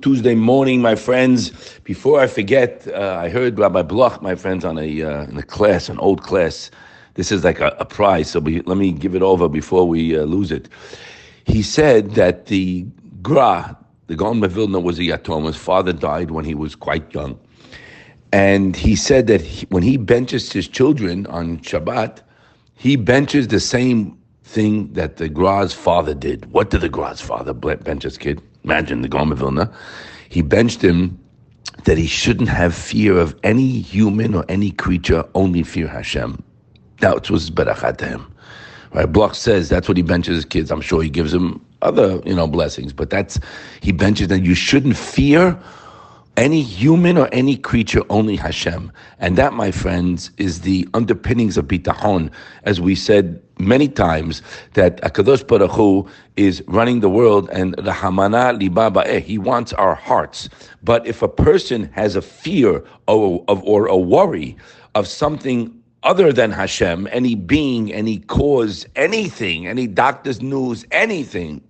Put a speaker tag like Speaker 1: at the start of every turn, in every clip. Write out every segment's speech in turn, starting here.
Speaker 1: Tuesday morning, my friends. Before I forget, uh, I heard Rabbi Bloch, my friends, on a uh, in a class, an old class. This is like a, a prize, so let me give it over before we uh, lose it. He said that the Gra, the Gaon Vilna, was a Yatom. His father died when he was quite young. And he said that he, when he benches his children on Shabbat, he benches the same thing that the Gra's father did. What did the Gra's father bench his kid? Imagine the Gaon Vilna. He benched him that he shouldn't have fear of any human or any creature, only fear Hashem. That was berachat to him. Right? Bloch says that's what he benches his kids. I'm sure he gives them other, you know, blessings, but that's he benches that you shouldn't fear any human or any creature, only Hashem. And that, my friends, is the underpinnings of bitachon. As we said many times, that Hakadosh Baruch Hu is running the world and Rachmana liba ba'i he wants our hearts. But if a person has a fear of, or a worry of something other than Hashem, any being, any cause, anything, any doctor's news, anything,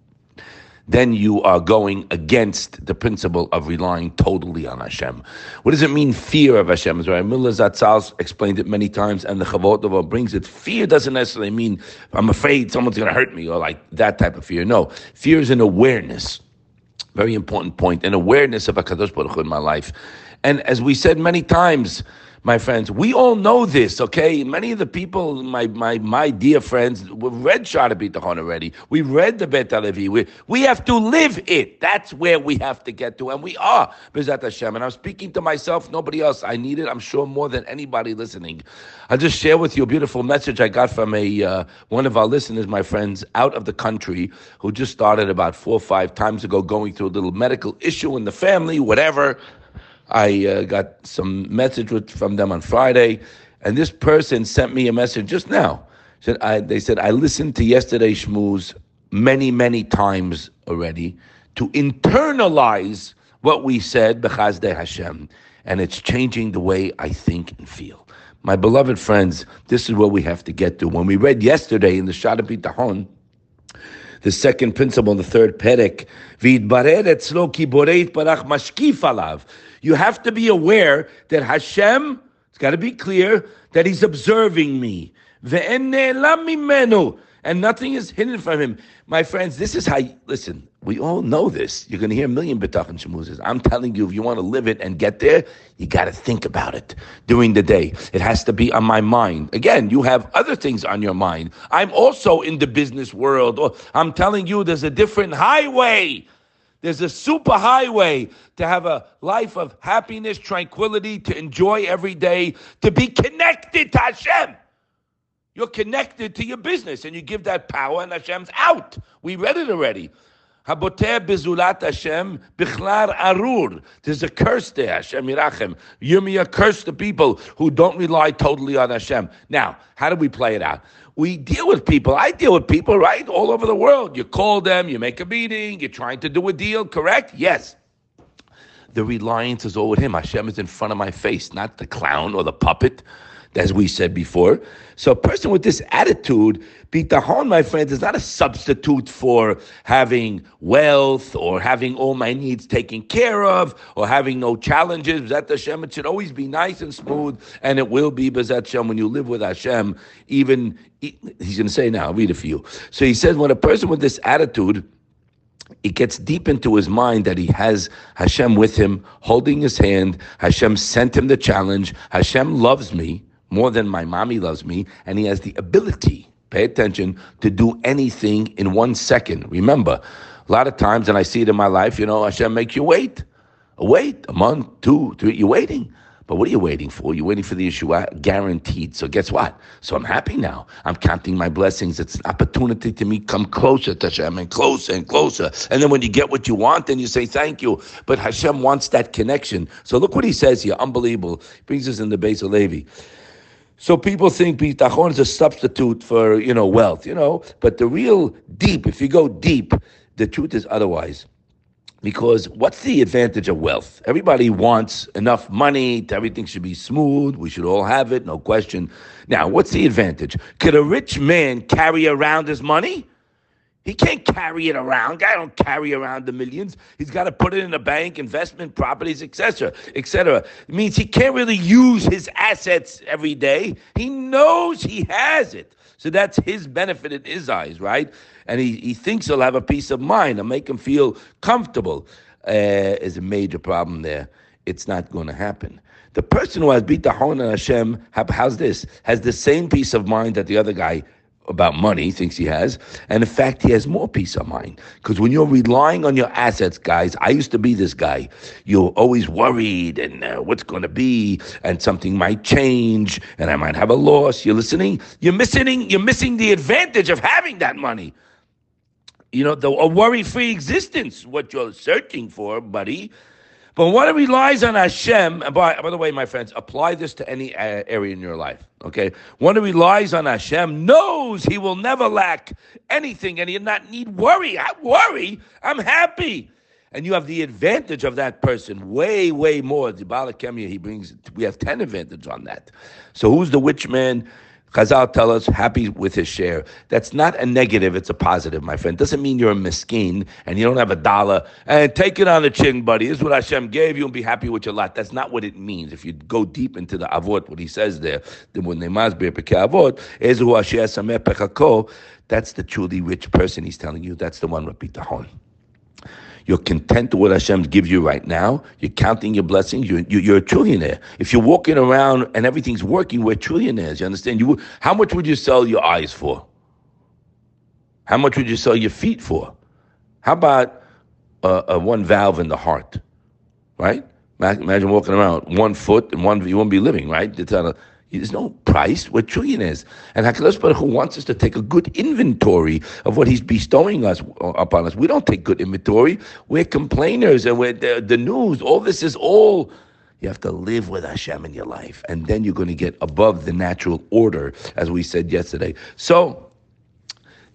Speaker 1: then you are going against the principle of relying totally on Hashem. What does it mean, fear of Hashem? As Rabbi Miller Zatzal explained it many times, and the Chavot brings it. Fear doesn't necessarily mean I'm afraid someone's going to hurt me or like that type of fear. No, fear is an awareness. Very important point, an awareness of Hakadosh Baruch Hu in my life. And as we said many times, my friends. We all know this, okay? Many of the people, my my my dear friends, we've read Sha'ar HaBitachon already. We read the Bet HaLevi. We, we have to live it. That's where we have to get to, and we are, Bezat Hashem. And I'm speaking to myself, nobody else. I need it, I'm sure, more than anybody listening. I'll just share with you a beautiful message I got from a uh, one of our listeners, my friends, out of the country, who just started about four or five times ago going through a little medical issue in the family, whatever. I uh, got some message with, from them on Friday, and this person sent me a message just now. Said I, they said I listened to yesterday's shmooze many, many times already to internalize what we said b'chasdei Hashem, and it's changing the way I think and feel. My beloved friends, this is what we have to get to. When we read yesterday in the Sha'ar HaBitachon, the second principle, the third perek. You have to be aware that Hashem, it's got to be clear, that He's observing me. Nothing is hidden from Him. My friends, this is how, you, listen, we all know this. You're going to hear a million bitachon shemuzes. I'm telling you, if you want to live it and get there, you got to think about it during the day. It has to be on my mind. Again, you have other things on your mind. I'm also in the business world. Oh, I'm telling you, there's a different highway there's a super highway to have a life of happiness, tranquility, to enjoy every day, to be connected to Hashem. You're connected to your business and you give that power and Hashem's out. We read it already. Haboter bezulat Hashem bichlar arur. There's a curse there, Hashem yirachem. Yirmiyah curse the people who don't rely totally on Hashem. Now, how do we play it out? We deal with people. I deal with people, right, all over the world. You call them, you make a meeting, you're trying to do a deal, correct? Yes. The reliance is all with Him. Hashem is in front of my face, not the clown or the puppet as we said before. So a person with this attitude, bitachon, my friends, is not a substitute for having wealth or having all my needs taken care of or having no challenges. Bezat Hashem, it should always be nice and smooth, and it will be Bezat Hashem when you live with Hashem. Even he's going to say now, I'll read it for you. So he says, when a person with this attitude it gets deep into his mind that he has Hashem with him, holding his hand. Hashem sent him the challenge. Hashem loves me more than my mommy loves me, and he has the ability, pay attention, to do anything in one second. Remember, a lot of times, and I see it in my life, you know, Hashem makes you wait. Wait a month, two, three, you're waiting. But what are you waiting for? You're waiting for the Yeshua guaranteed. So guess what? So I'm happy now. I'm counting my blessings. It's an opportunity to me come closer to Hashem and closer and closer. And then when you get what you want, then you say thank you. But Hashem wants that connection. So look what he says here. Unbelievable. He brings us in the Bet HaLevi. So people think bitachon is a substitute for you know wealth, you know. But the real deep, if you go deep, the truth is otherwise. Because what's the advantage of wealth? Everybody wants enough money. Everything should be smooth. We should all have it, no question. Now, what's the advantage? Could a rich man carry around his money? He can't carry it around. Guy don't carry around the millions. He's got to put it in a bank, investment properties, etc., etc. It means he can't really use his assets every day. He knows he has it. So that's his benefit in his eyes, right? And he, he thinks he'll have a peace of mind and make him feel comfortable. Uh, is a major problem there. It's not going to happen. The person who has bitachon and Hashem, how's this? Has the same peace of mind that the other guy about money thinks he has, and in fact, he has more peace of mind. Because when you're relying on your assets, guys, I used to be this guy. You're always worried and uh, what's going to be, and something might change, and I might have a loss. You're listening. You're missing. You're missing the advantage of having that money. You know, the a worry-free existence, what you're searching for, buddy. But one who relies on Hashem, and by, by the way, my friends, apply this to any uh, area in your life. Okay, one who relies on Hashem knows he will never lack anything, and he not need worry. I worry. I'm happy, and you have the advantage of that person way, way more. The Balakemia, he brings. We have ten advantage on that. So who's the witch man? Chazal tell us happy with his share. That's not a negative; it's a positive, my friend. Doesn't mean you're a miskin and you don't have a dollar. And take it on the chin, buddy. This is what Hashem gave you, and be happy with your lot. That's not what it means. If you go deep into the avot, what he says there, when they avot, That's the truly rich person. He's telling you. That's the one. Repeat the horn. You're content with what Hashem gives you right now. You're counting your blessings. You're, you're a trillionaire. If you're walking around and everything's working, we're trillionaires. You understand? You, how much would you sell your eyes for? How much would you sell your feet for? How about uh, uh, one valve in the heart? Right? Imagine walking around one foot and one, you won't be living, right? It's on a, there's no price. We're is. And HaKadosh Baruch Hu wants us to take a good inventory of what He's bestowing us uh, upon us. We don't take good inventory. We're complainers and we're the, the news. All this is all. You have to live with Hashem in your life. And then you're going to get above the natural order, as we said yesterday. So,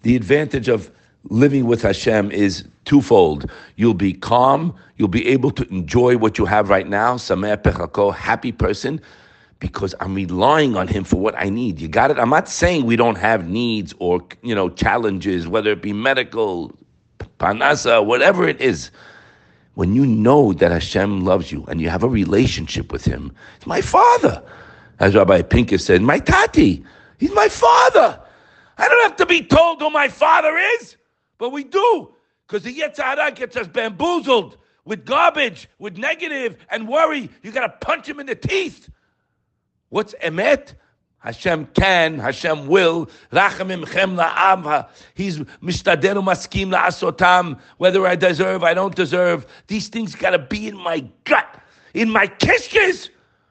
Speaker 1: the advantage of living with Hashem is twofold. You'll be calm. You'll be able to enjoy what you have right now. Sameh pechako, happy person because I'm relying on him for what I need. You got it? I'm not saying we don't have needs or, you know, challenges, whether it be medical, parnasa, whatever it is. When you know that Hashem loves you and you have a relationship with him, it's my father. As Rabbi Pincus said, my tati, he's my father. I don't have to be told who my father is, but we do. Because the Yetzer Hara gets us bamboozled with garbage, with negative and worry. You got to punch him in the teeth. What's emet? Hashem can, Hashem will. Rachamim chem la'am. He's mishtaderu maskim la'asotam. Whether I deserve, I don't deserve. These things got to be in my gut, in my kishkis.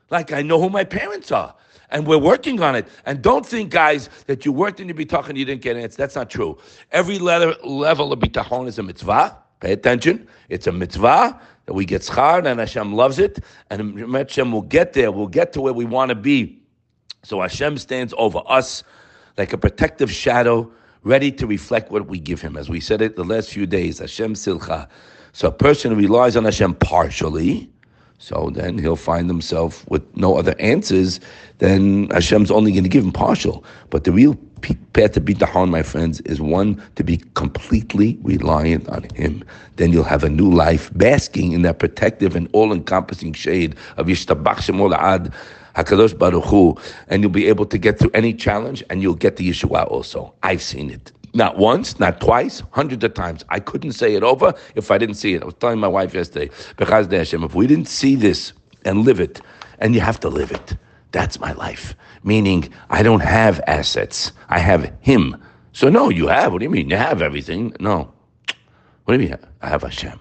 Speaker 1: Like I know who my parents are. And we're working on it. And don't think, guys, that you worked and you be talking, you didn't get an answer. That's not true. Every level, level of bitachon is a mitzvah. Pay attention. It's a mitzvah that we get schar and Hashem loves it, and Hashem will get there. We'll get to where we want to be. So Hashem stands over us like a protective shadow, ready to reflect what we give Him. As we said it the last few days, Hashem tzilcha. So a person relies on Hashem partially, so then he'll find himself with no other answers, then Hashem's only going to give him partial. But the real path to bitachon, my friends, is one to be completely reliant on Him. Then you'll have a new life, basking in that protective and all-encompassing shade of Yishtabach Shemo La'ad Hakadosh Baruch Hu, and you'll be able to get through any challenge, and you'll get the Yeshua also. I've seen it. Not once, not twice, hundreds of times. I couldn't say it over if I didn't see it. I was telling my wife yesterday, if we didn't see this and live it, and you have to live it. That's my life. Meaning, I don't have assets. I have Him. So, no, you have. What do you mean? You have everything. No. What do you mean? I have Hashem.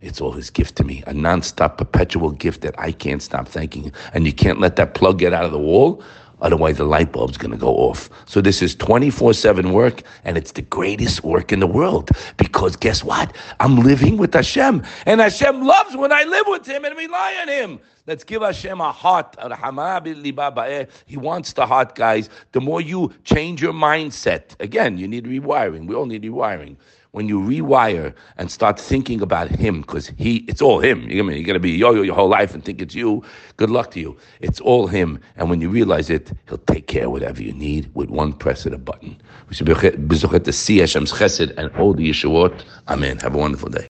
Speaker 1: It's all His gift to me, a non-stop, perpetual gift that I can't stop thanking. And you can't let that plug get out of the wall. Otherwise, the light bulb's going to go off. So this is 24-7 work, and it's the greatest work in the world. Because guess what? I'm living with Hashem. And Hashem loves when I live with Him and rely on Him. Let's give Hashem a heart. He wants the heart, guys. The more you change your mindset, again, you need rewiring. We all need rewiring. When you rewire and start thinking about him, because he, it's all him. You're gonna, you're gonna be yo-yo your whole life and think it's you. Good luck to you. It's all him. And when you realize it, he'll take care of whatever you need with one press of a button. We should be to see Hashem's chesed and all the Yeshuot. Amen. Have a wonderful day.